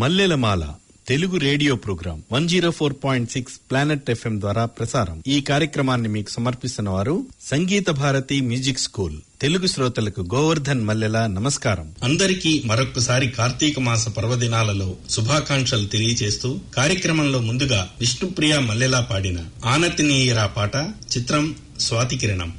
Mallelamala Telugu radio program one zero four point six planet FM ద్వారా ప్రసారం. ఈ కార్యక్రమాన్ని మీకు సమర్పిస్తున్న వారు సంగీత భారతి మ్యూజిక్ స్కూల్ తెలుగు శ్రోతలకు గోవర్ధన్ మల్లెల నమస్కారం. అందరికీ మరొక్కసారి కార్తీక మాస పర్వదినాలలో శుభాకాంక్షలు తెలియజేస్తూ కార్యక్రమంలో ముందుగా విష్ణుప్రియ మల్లెలా పాడిన ఆనతినీయరా పాట చిత్రం స్వాతికిరణం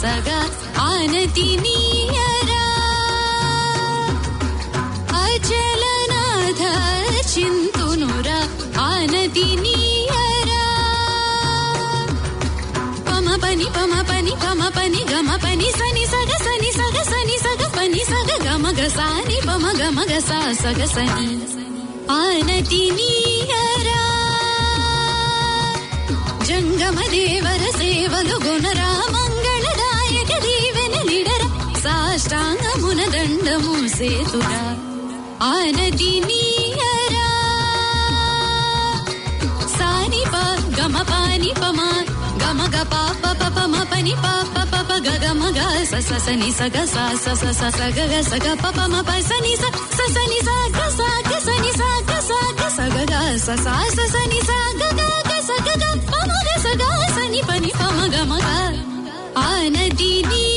సగ ఆనతి నీయరా. అచలనాథ చింతునురా ఆనతి నీయరా गम पनि गम पनि सनि सग सनि सग सनि सग पनि सग गमग सा निपम गमग सा सग सनि। आनतिनी जङ्गम देवर सेवग गुणरा मङ्गल नायक देवन लीडर साष्टाङ्गमुन दण्डमु सेतुरा। अनदिनीहरा सा निपा गमपानिपमा గమగ పాప పప పమ పని పాప పప గగ మగ స స స ని స గ స స స స స గ గ స గ ప మ ప స ని స స స ని స గ స గ స ని స గ స గ స గ గ స స స స ని స గ గ గ స గ గ పమ గ స గ స ని ప ని పమ గ మ గ ఆ ఆనతి నీయరా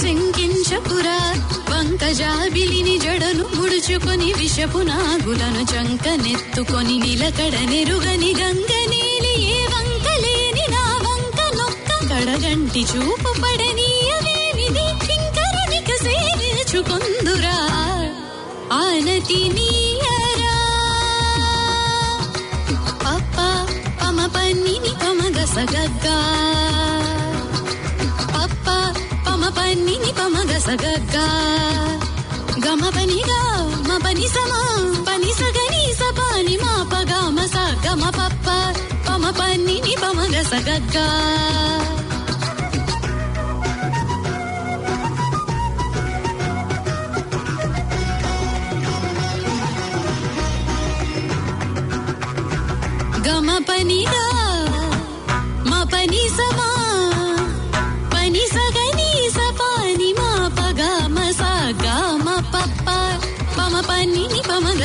శంకించకురా శంకించపురా. వంకజాబిలిని జడను ముడుచుకొని విషపు నాగులను చంక నెత్తుకొని నిలకడ నెరుగని గంగనీలి ఏ వంకలేని నా వంక నొక్క కడగంటి చూపు పడనీయవేమిది కింకరునిక సేవించుకొందురా. ఆనతి నీయరా. పప్ప పమ పన్నిని పమ గసగగ్గా సగగ్గా. గమ పనిగా మ పని సమా. పని సగని సపాని మా పగా మ గమ పప్ప పమ పన్నిని పమగ సగగ్గా.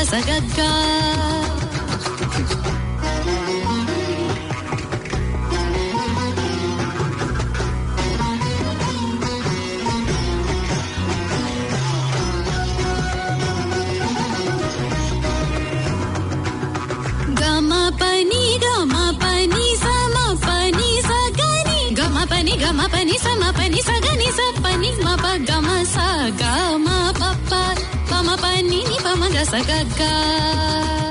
నలసగగ్గా గమ పని గమ పని సమ పని సగని. స పని మప గమ స గమ పని ని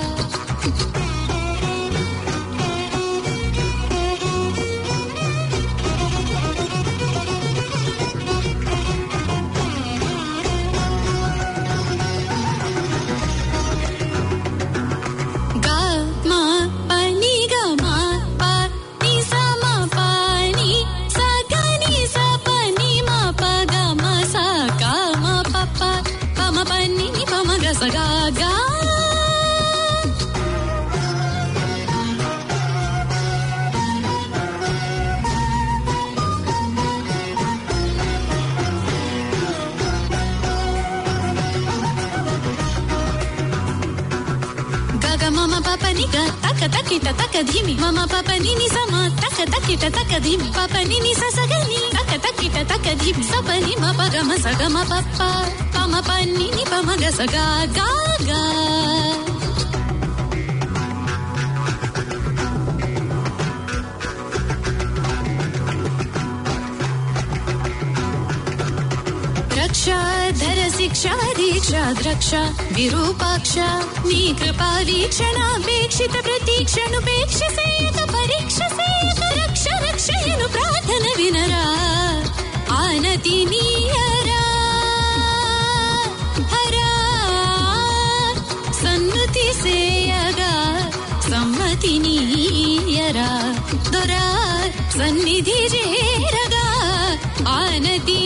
పాప ని గ తక తకిట తక ధిమి మమ పాప ని ని సమ తక తకిట తక ధిమి పాప ని ని స సగ ని తక తకిట తక ధిమి స ప ని మ ప గ మ స గ మ ప ప ప మ ప ని ని ప మ గ స గ గ గ రక్ష ధర శిక్ష దీక్ష ద్రక్ష విరూపాక్ష నీ కృపా వీక్షణాపేక్షిత ప్రతీక్షనుపేక్ష సేయక పరీక్ష సేయక రక్ష రక్షయను ప్రార్థన వినరా ఆనతి నీయరా హరా సన్నుతి సేయగా సమ్మతి నీయరా దొరా సన్నిధి చేరగా ఆనతి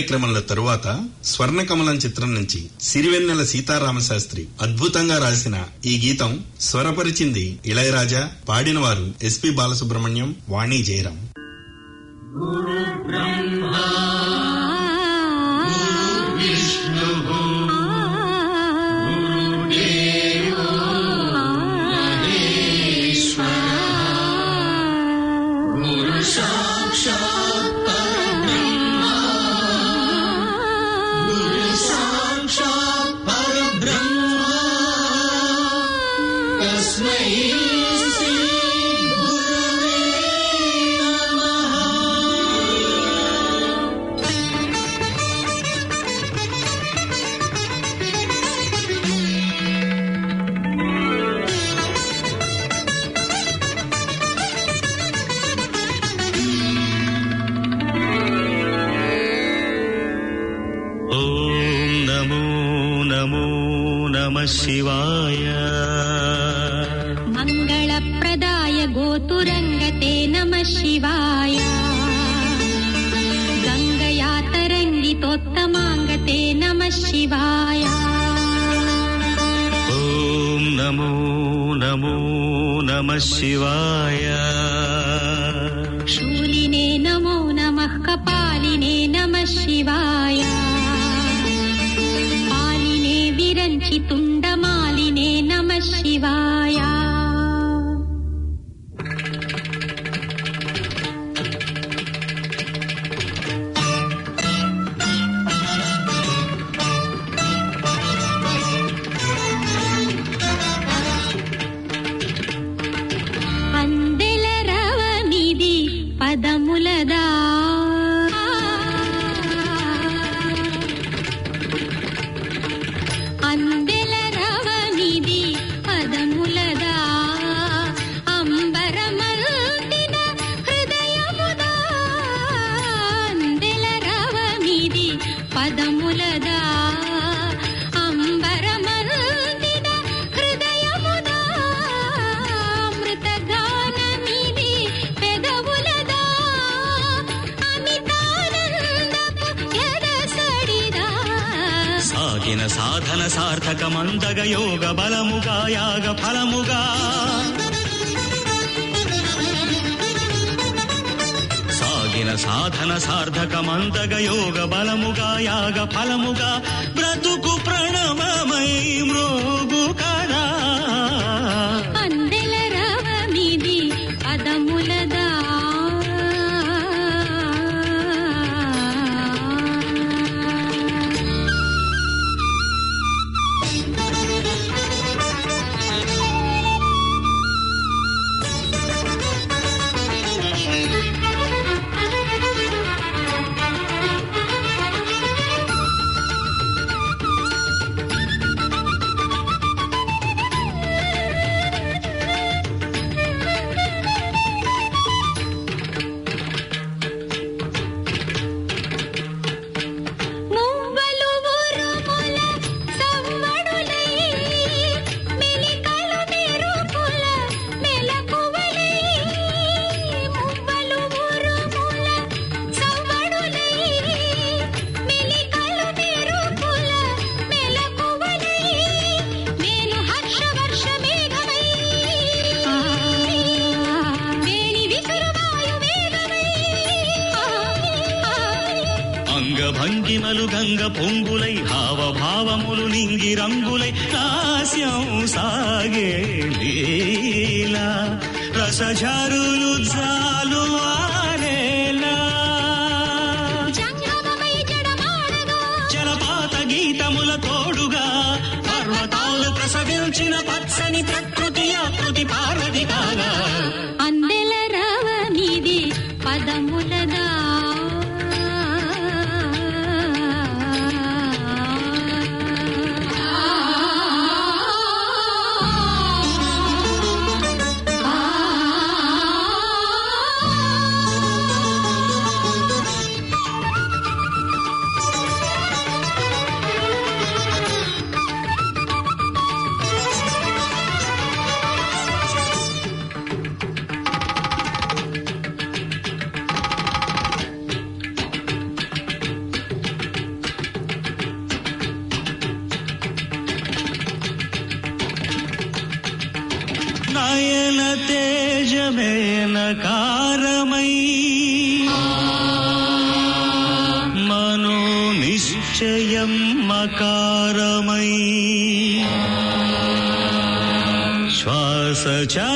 కార్యక్రమాల తరువాత స్వర్ణకమలం చిత్రం నుంచి సిరివెన్నెల సీతారామశాస్త్రి అద్భుతంగా రాసిన ఈ గీతం స్వరపరిచింది ఇళయరాజా పాడినవారు ఎస్పి బాలసుబ్రహ్మణ్యం వాణి జయరాం. ॐ तरङ्गितोत्तमाङ्गते नमः शिवाय। ॐ नमो नमो नमः शिवाय। शूलिने नमो नमः कपालिने नमः शिवाय। पालिने विरञ्चितुण्डमालिने नमः शिवाय పదములదా? అంబరమల్దిన హృదయముదా? అమృతగానమిది పెదవులదా? అమితానందపు సాగిన సాధన సార్థక మందగ యోగ బలముగా యాగ ఫలముగా. సాధన సార్థకమంతగ యోగ బలముగా యాగ ఫలముగా బ్రతుకు ప్రణమమై మ్రోగు హావభావములు రంగులై నాస్యం సాగే లీలా రసఝరులు జా నయన తేజమేన కారమై. మనో నిశ్చయం మకారమై. శ్వాస చా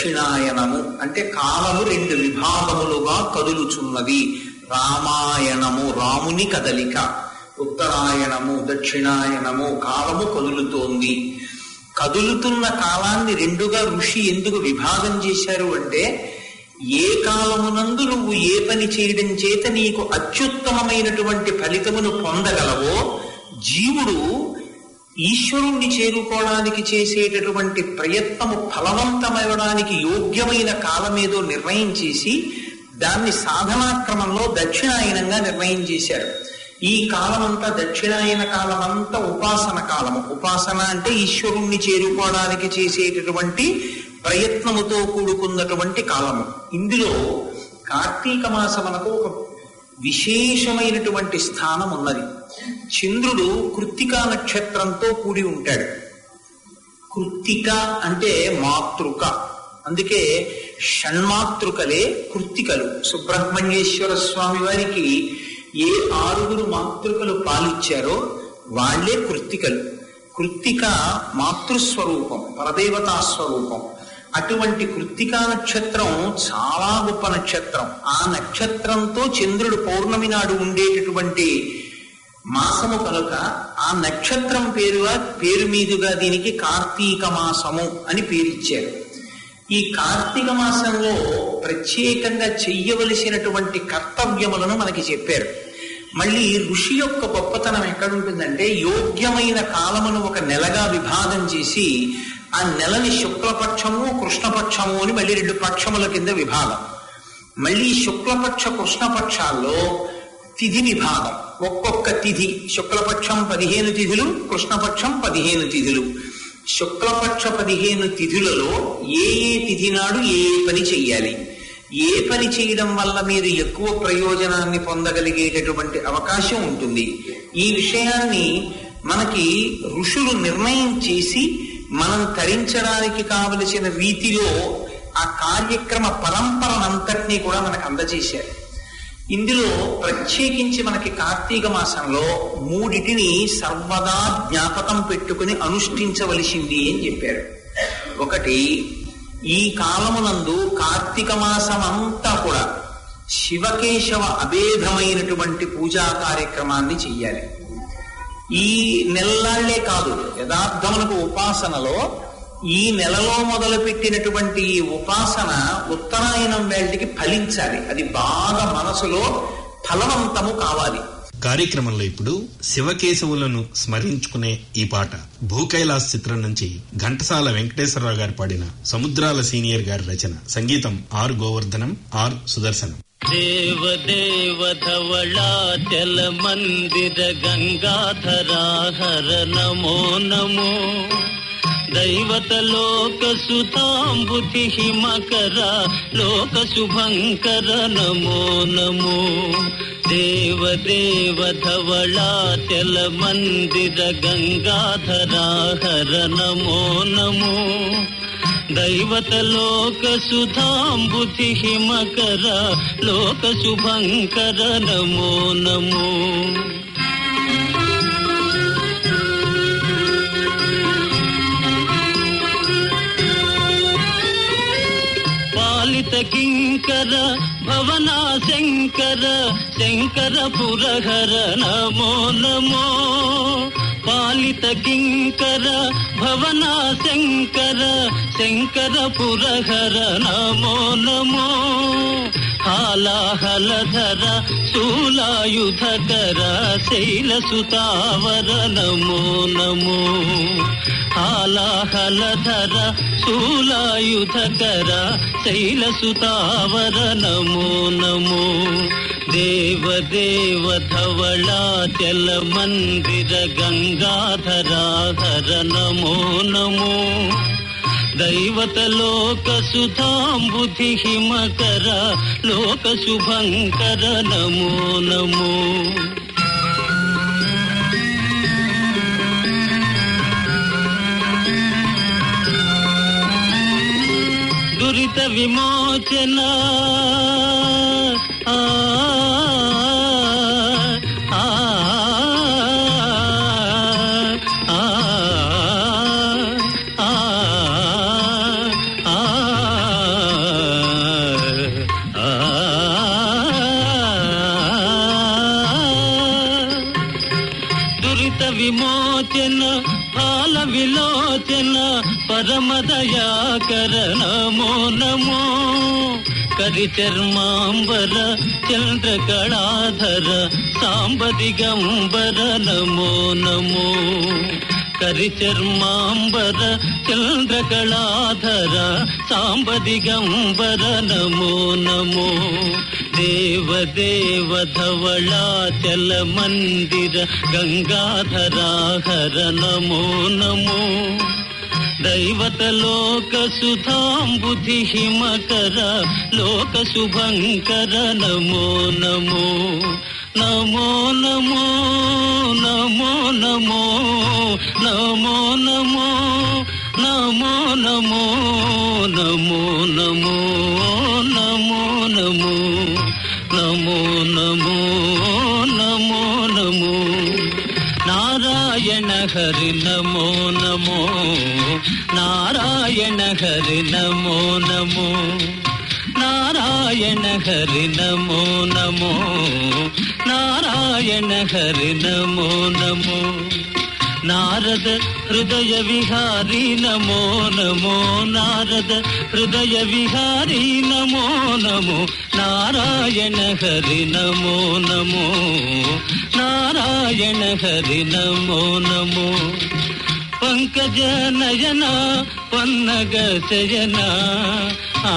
దక్షిణాయనము అంటే కాలము రెండు విభాగములుగా కదులుచున్నది రామాయణము రాముని కదలిక ఉత్తరాయణము దక్షిణాయనము కాలము కదులుతోంది. కదులుతున్న కాలాన్ని రెండుగా ఋషి ఎందుకు విభాగం చేశారు అంటే ఏ కాలమునందు నువ్వు ఏ పని చేయడం చేత నీకు అత్యుత్తమమైనటువంటి ఫలితమును పొందగలవో జీవుడు ఈశ్వరుణ్ణి చేరుకోవడానికి చేసేటటువంటి ప్రయత్నము ఫలవంతమవడానికి యోగ్యమైన కాలమేదో నిర్ణయం చేసి దాన్ని సాధనాక్రమంలో దక్షిణాయనంగా నిర్ణయం చేశారు ఈ కాలమంతా దక్షిణాయన కాలమంతా ఉపాసన కాలము. ఉపాసన అంటే ఈశ్వరుణ్ణి చేరుకోవడానికి చేసేటటువంటి ప్రయత్నముతో కూడుకున్నటువంటి కాలము. ఇందులో కార్తీక మాసమునకు ఒక విశేషమైనటువంటి స్థానం ఉన్నది. చంద్రుడు కృత్తికా నక్షత్రంతో కూడి ఉంటాడు. కృత్తిక అంటే మాతృక. అందుకే షణ్మాతృకలే కృత్తికలు. సుబ్రహ్మణ్యేశ్వర స్వామి వారికి ఏ ఆరుగురు మాతృకలు పాలిచ్చారో వాళ్ళే కృత్తికలు. కృత్తిక మాతృస్వరూపం పరదేవతా స్వరూపం అటువంటి కృత్తికా నక్షత్రం చాలా గొప్ప నక్షత్రం. ఆ నక్షత్రంతో చంద్రుడు పౌర్ణమి నాడు ఉండేటటువంటి మాసము కనుక ఆ నక్షత్రం పేరుగా పేరు మీదుగా దీనికి కార్తీక మాసము అని పేరిచ్చారు. ఈ కార్తీక మాసంలో ప్రత్యేకంగా చెయ్యవలసినటువంటి కర్తవ్యములను మనకి చెప్పారు. మళ్ళీ ఋషి యొక్క గొప్పతనం ఎక్కడుంటుందంటే యోగ్యమైన కాలమును ఒక నెలగా విభాగం చేసి ఆ నెలని శుక్లపక్షము కృష్ణపక్షము అని మళ్ళీ రెండు పక్షముల కింద విభాగం. మళ్ళీ శుక్లపక్ష కృష్ణపక్షాల్లో తిథి విభాగం. ఒక్కొక్క తిథి శుక్లపక్షం పదిహేను తిథులు కృష్ణపక్షం పదిహేను తిథులు. శుక్లపక్ష పదిహేను తిథులలో ఏ ఏ తిథి నాడు ఏ ఏ పని చెయ్యాలి? ఏ పని చేయడం వల్ల మీరు ఎక్కువ ప్రయోజనాన్ని పొందగలిగేటటువంటి అవకాశం ఉంటుంది. ఈ విషయాన్ని మనకి ఋషులు నిర్ణయం చేసి మనం తరించడానికి కావలసిన రీతిలో ఆ కార్యక్రమ పరంపరనంతటినీ కూడా మనకు అందజేశారు. ఇందులో ప్రత్యేకించి మనకి కార్తీక మాసంలో మూడిటిని సర్వదా జ్ఞాపకం పెట్టుకుని అనుష్ఠించవలసింది అని చెప్పారు. ఒకటి ఈ కాలమునందు కార్తీక మాసం అంతా కూడా శివకేశవ అభేదమైనటువంటి పూజా కార్యక్రమాన్ని చెయ్యాలి. ఈ నెలలాళ్ళే కాదు యథార్థములకు ఉపాసనలో ఈ నెలలో మొదలుపెట్టినటువంటి ఈ ఉపాసన ఉత్తరాయణం వేళటికి ఫలించాలి. అది బాగా మనసులో ఫలవంతము కావాలి. కార్యక్రమంలో ఇప్పుడు శివకేశవులను స్మరించుకునే ఈ పాట. భూకైలాస్ చిత్రం నుంచి ఘంటసాల వెంకటేశ్వరరావు గారు పాడిన సముద్రాల సీనియర్ గారి రచన. సంగీతం ఆర్ గోవర్ధనం ఆర్ సుదర్శనం. దేవ దేవ ధవళాచల మందిర గంగాధరా హర నమో నమో. దైవత లోక సుతాంబుతి హిమకర లోక శుభంకర నమో నమో. దేవ దేవ ధవళాచల మందిర గంగాధరా హర నమో నమో. దైవత లోక సుధాంబుతి హిమకర లోక శుభంకర నమో నమో. పాలిత కింకర భవనా శంకర శంకర పురహర నమో నమో. పాలిత హాలాహలధర శూలాయుధకర శైలసుతావర నమో. నమో హాలాహలధర శూలాయుధకర శైలసుతావర నమో. నమో దేవ ధవళాచల మందిర గంగాధరాధర నమో నమో. దైవత లోక సుధాంబుధి హిమకర లోక శుభంకర కరి చర్మాంబర చంద్రకళాధర సాంబదిగంబర నమో నమో. కరిచర్మాంబర చంద్రకళాధర సాంబదిగంబర నమో నమో. దేవదేవ ధవళాచల మందిర గంగాధరాహర నమో నమో. దైవత లోక సుధాంబుధి హిమకర లోక శుభంకర నమో నమో నమో నమో నమో నమో నమో నమో నమో నమో నమో నమో నమో నమో నమో నమో నమో నమో నారాయణ హరి నమో నమో నారాయణ హరి నమో నమో. నారాయణ హరి నమో నమో. నారాయణ హరి నమో నమో. నారద హృదయ విహారీ నమో నమో. నారద హృదయ విహారీ నమో నమో. నారాయణ హరి నమో నమో. నారాయణ హరి నమో నమో. పంకజ నయన పన్నగ శయన ఆ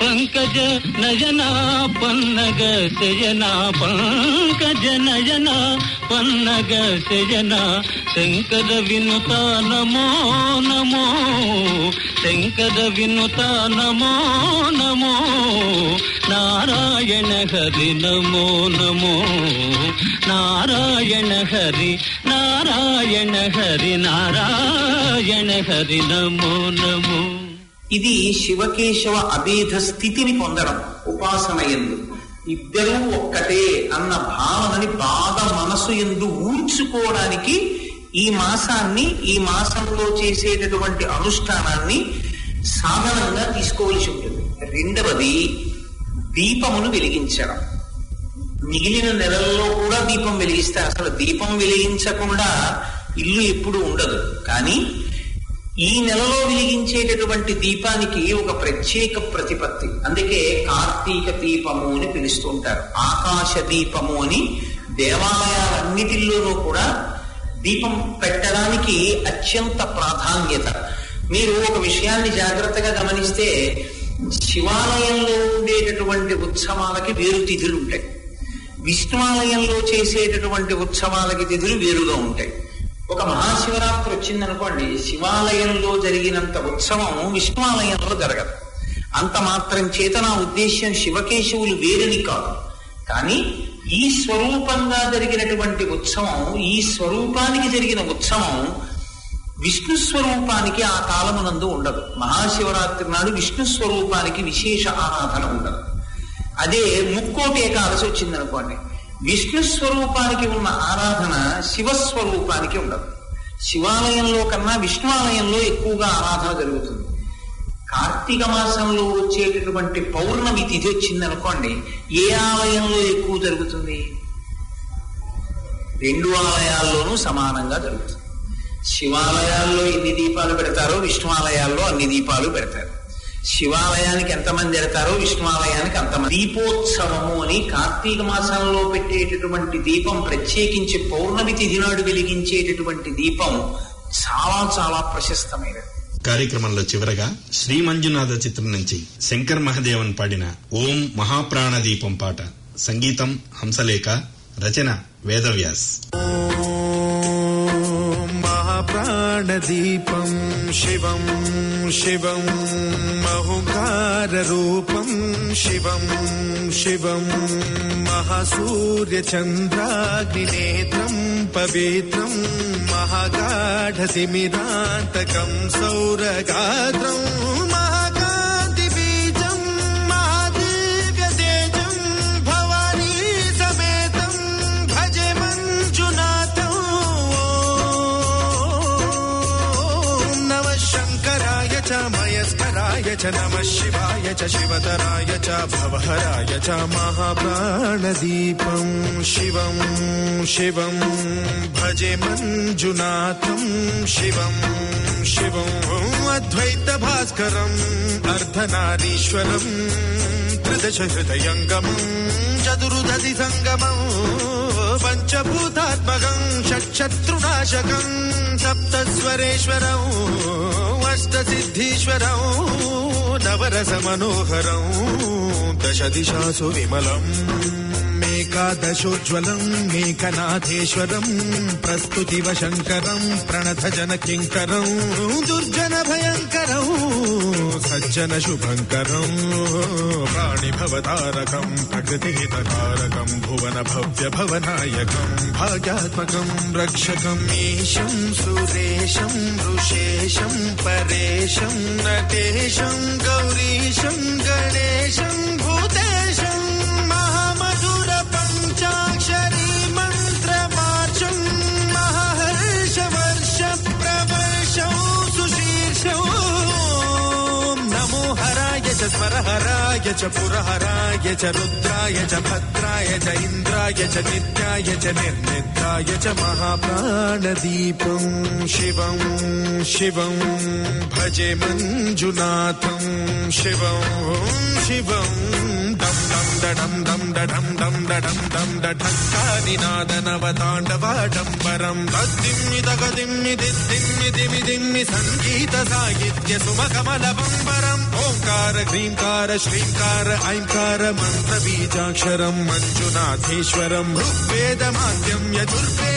పంకజ నయన పన్నగ శయన పంకజ నయన పన్నగ శయన శంకర వినుత నమో నమో శంకర వినుత నమో నమో నారాయణ హరి నమో నమో నారాయణ హరి నారాయణ హరి నారాయణ హరి నమో నమో. ఇది శివకేశవ అభేద స్థితిని పొందడం ఉపాసన ఎందు. ఇద్దరూ ఒక్కటే అన్న భావనని బాగా మనసు ఎందు ఊడ్చుకోవడానికి ఈ మాసాన్ని ఈ మాసంలో చేసేటటువంటి అనుష్ఠానాన్ని సాధనంగా తీసుకోవాల్సి ఉంటుంది. రెండవది దీపమును వెలిగించడం. మిగిలిన నెలల్లో కూడా దీపం వెలిగిస్తారు. అసలు దీపం వెలిగించకుండా ఇల్లు ఎప్పుడు ఉండదు. కానీ ఈ నెలలో వెలిగించేటటువంటి దీపానికి ఒక ప్రత్యేక ప్రతిపత్తి. అందుకే కార్తీక దీపము అని పిలుస్తూ ఉంటారు. ఆకాశ దీపము అని దేవాలయాలన్నిటిల్లోనూ కూడా దీపం పెట్టడానికి అత్యంత ప్రాధాన్యత. మీరు ఒక విషయాన్ని జాగ్రత్తగా గమనిస్తే శివాలయంలో ఉండేటటువంటి ఉత్సవాలకి వేరు తిథులు ఉంటాయి. విష్ణువాలయంలో చేసేటటువంటి ఉత్సవాలకి తిథులు వేరుగా ఉంటాయి. ఒక మహాశివరాత్రి వచ్చిందనుకోండి శివాలయంలో జరిగినంత ఉత్సవం విష్ణువాలయంలో జరగదు. అంత మాత్రం చేత నా ఉద్దేశ్యం శివకేశవులు వేరని కాదు. కానీ ఈ స్వరూపంగా జరిగినటువంటి ఉత్సవం ఈ స్వరూపానికి జరిగిన ఉత్సవం విష్ణు స్వరూపానికి ఆ కాలమునందు ఉండదు. మహాశివరాత్రి నాడు విష్ణు స్వరూపానికి విశేష ఆరాధన ఉండదు. అదే ముక్కోటి ఏకాదశి వచ్చిందనుకోండి విష్ణు స్వరూపానికి ఉన్న ఆరాధన శివస్వరూపానికి ఉండదు. శివాలయంలో కన్నా విష్ణువాలయంలో ఎక్కువగా ఆరాధన జరుగుతుంది. కార్తీక మాసంలో వచ్చేటటువంటి పౌర్ణమి తిథి వచ్చిందనుకోండి ఏ ఆలయంలో ఎక్కువ జరుగుతుంది? రెండు ఆలయాల్లోనూ సమానంగా జరుగుతుంది. శివాలయాల్లో ఎన్ని దీపాలు పెడతారో విష్ణువాలయాల్లో అన్ని దీపాలు పెడతారు. శివాలయానికి ఎంతమంది వెళ్తారో విష్ణువాలయానికి అంతమంది. దీపోత్సవము అని కార్తీక మాసంలో పెట్టేటటువంటి దీపం ప్రత్యేకించి పౌర్ణమి తిథి నాడు వెలిగించేటటువంటి దీపం చాలా చాలా ప్రశస్తమైనది. కార్యక్రమంలో చివరగా శ్రీ మంజునాథ చిత్రం నుంచి శంకర్ మహదేవన్ పాడిన ఓం మహాప్రాణ దీపం పాట. సంగీతం హంసలేఖ రచన వేదవ్యాస్. మహాప్రాణ దీపం शिवं शिवं महुकाररूपं शिवं शिवं महासूर्यचन्द्राग्निनेत्रं पवित्रं महागाढतिमिरान्तकं सौरगात्रं च मयस्कराय शिवाय च नमः शिवाय च शिवतराय च भवहराय च महाप्राणदीपम् शिवम् शिवम् भजे मञ्जुनाथम् शिवम् शिवम् अद्वैतभास्करम् अर्धनारीश्वरम् त्रिदश हृदयङ्गमम् चतुर्दशि सङ्गमम् पञ्चभूतात्मकम् षट्शत्रुनाशकम् सप्तस्वरेश्वरम् अष्टसिद्धीश्वरौ नवरसमनोहरौ दश दिशासु विमलम् मेकादशोज्ज्वलम् मेकनाथेश्वरम् प्रस्तुतिव शङ्करम् प्रणतजनकिङ्करौ दुर्जनभयङ्करौ सज्जन शुभङ्करम् प्राणिभवतारकम् प्रकृतिहितकारकम् भुवन भव्य भवनायकम् भाग्यात्मकम् रक्षकम् ईशम् सुरेशम् ऋषेशम् परेशम् नटेशम् गौरीशम् गणेशम् च पुरहराय च रुद्राय च भद्राय च इन्द्राय च नित्याय च निर्निद्राय च महाप्राणदीपम् शिवम् शिवम् भजे मञ्जुनाथम् शिवम् शिवम् दं दं दडं दं डढं दं डढं दं डढङ्कानिनादनवताण्डवाडम्बरम् तद्दिम्मि तगदिम्मि दिद्दिम्मि दिमि दिम्मि सङ्गीत साहित्य सुमकमलबम्बरम् ओङ्कार ह्रीङ्कार श्रीङ्कार ऐङ्कार मन्त्रबीजाक्षरम् मञ्जुनाथेश्वरम् ऋग्वेदमाद्यम् यजुर्वेद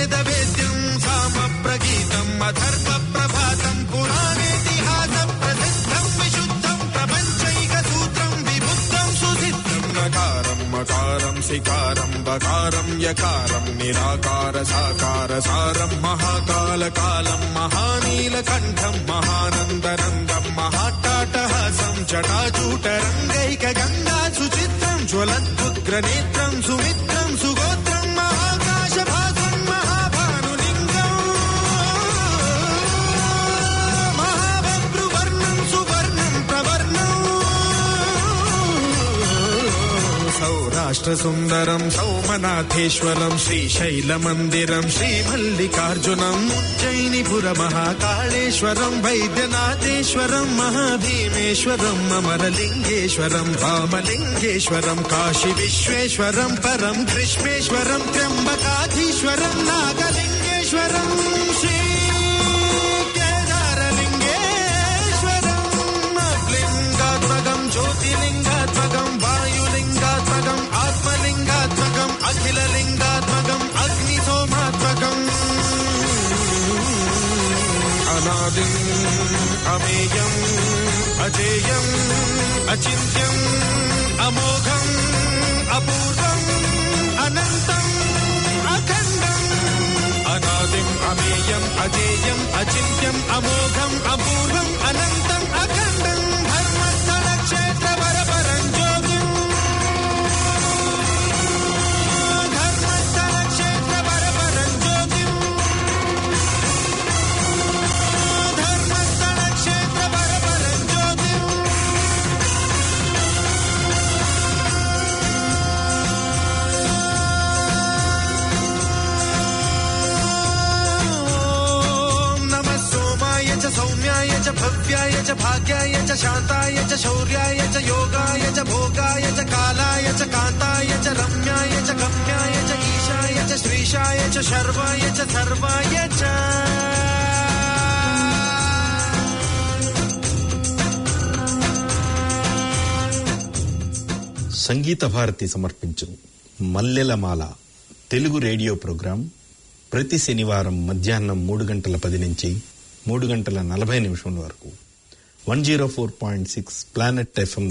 यकारम् निराकार साकार सारम् महाकालकालम् महानीलकण्ठम् महानन्दनन्दम् महाट्टाटहासम् जटाजूटरङ्गैकगङ्गा सुचित्रम् ज्वलद्भुग्रनेत्रम् सुमित्रम् सौराष्ट्रसुन्दरम् सौमनाथेश्वरम् श्रीशैलमन्दिरम् श्रीमल्लिकार्जुनम् उज्जयिनिपुरमहाकाळेश्वरम् वैद्यनाथेश्वरम् महाभीमेश्वरम् अमरलिङ्गेश्वरम् रामलिङ्गेश्वरम् काशी विश्वेश्वरम् परम् कृष्णेश्वरम् त्र्यम्बकाधीश्वरम् नागलिङ्गेश्वरम् श्री అజేయం అచింత్యం అమోఘం అపూర్వం అనంతం అఖండం. అనాదిం అమేయం అజేయం అచింత్యం అమోఘం అపూర్వం అనంతం च भव्याय च भाग्याय च शान्ताय च शौर्याय च योगाय च भोगाय च कालाय च कान्ताय च रम्याय च गम्याय च ईशाय च श्रीशाय च शर्वाय च सर्वाय च సంగీత భారతి సమర్పించు మల్లెలమాల తెలుగు రేడియో ప్రోగ్రాం ప్రతి శనివారం మధ్యాహ్నం మూడు గంటల పది నుంచి మూడు గంటల నలభై నిమిషం వరకు. One zero four point six planet FM.